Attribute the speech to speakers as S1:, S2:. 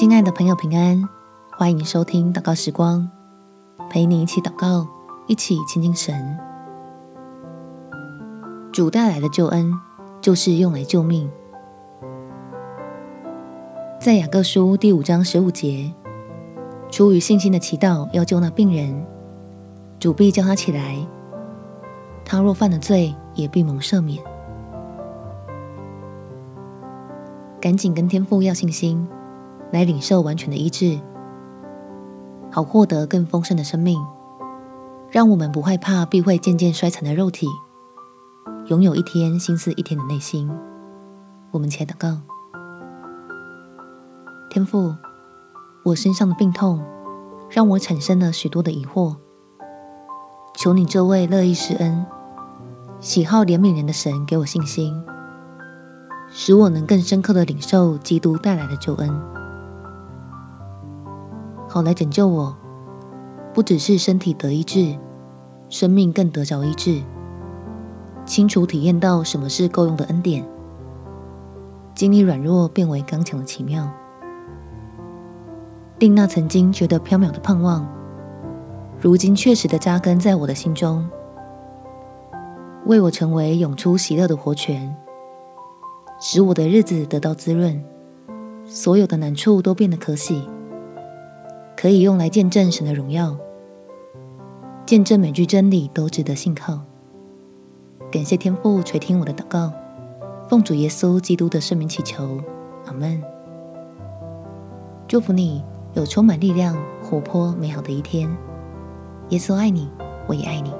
S1: 亲爱的朋友，平安！欢迎收听祷告时光，陪你一起祷告，一起亲近神。主带来的救恩，就是用来救命。在雅各书第五章十五节，出于信心的祈祷要救那病人，主必叫他起来。他若犯了罪，也必蒙赦免。赶紧跟天父要信心，来领受完全的医治，好获得更丰盛的生命。让我们不害怕必会渐渐衰残的肉体，拥有一天心思一天的内心。我们且祷告：天父，我身上的病痛让我产生了许多的疑惑，求你这位乐意施恩、喜好怜悯人的神，给我信心。使我能更深刻的领受基督带来的救恩，好来拯救我，不只是身体得医治，生命更得着医治，清楚体验到什么是够用的恩典，经历软弱变为刚强的奇妙，令那曾经觉得飘渺的盼望，如今确实的扎根在我的心中，为我成为涌出喜乐的活泉。使我的日子得到滋润，所有的难处都变得可喜，可以用来见证神的荣耀，见证每句真理都值得信靠。感谢天父垂听我的祷告，奉主耶稣基督的圣名祈求，阿门。祝福你有充满力量、活泼美好的一天。耶稣爱你，我也爱你。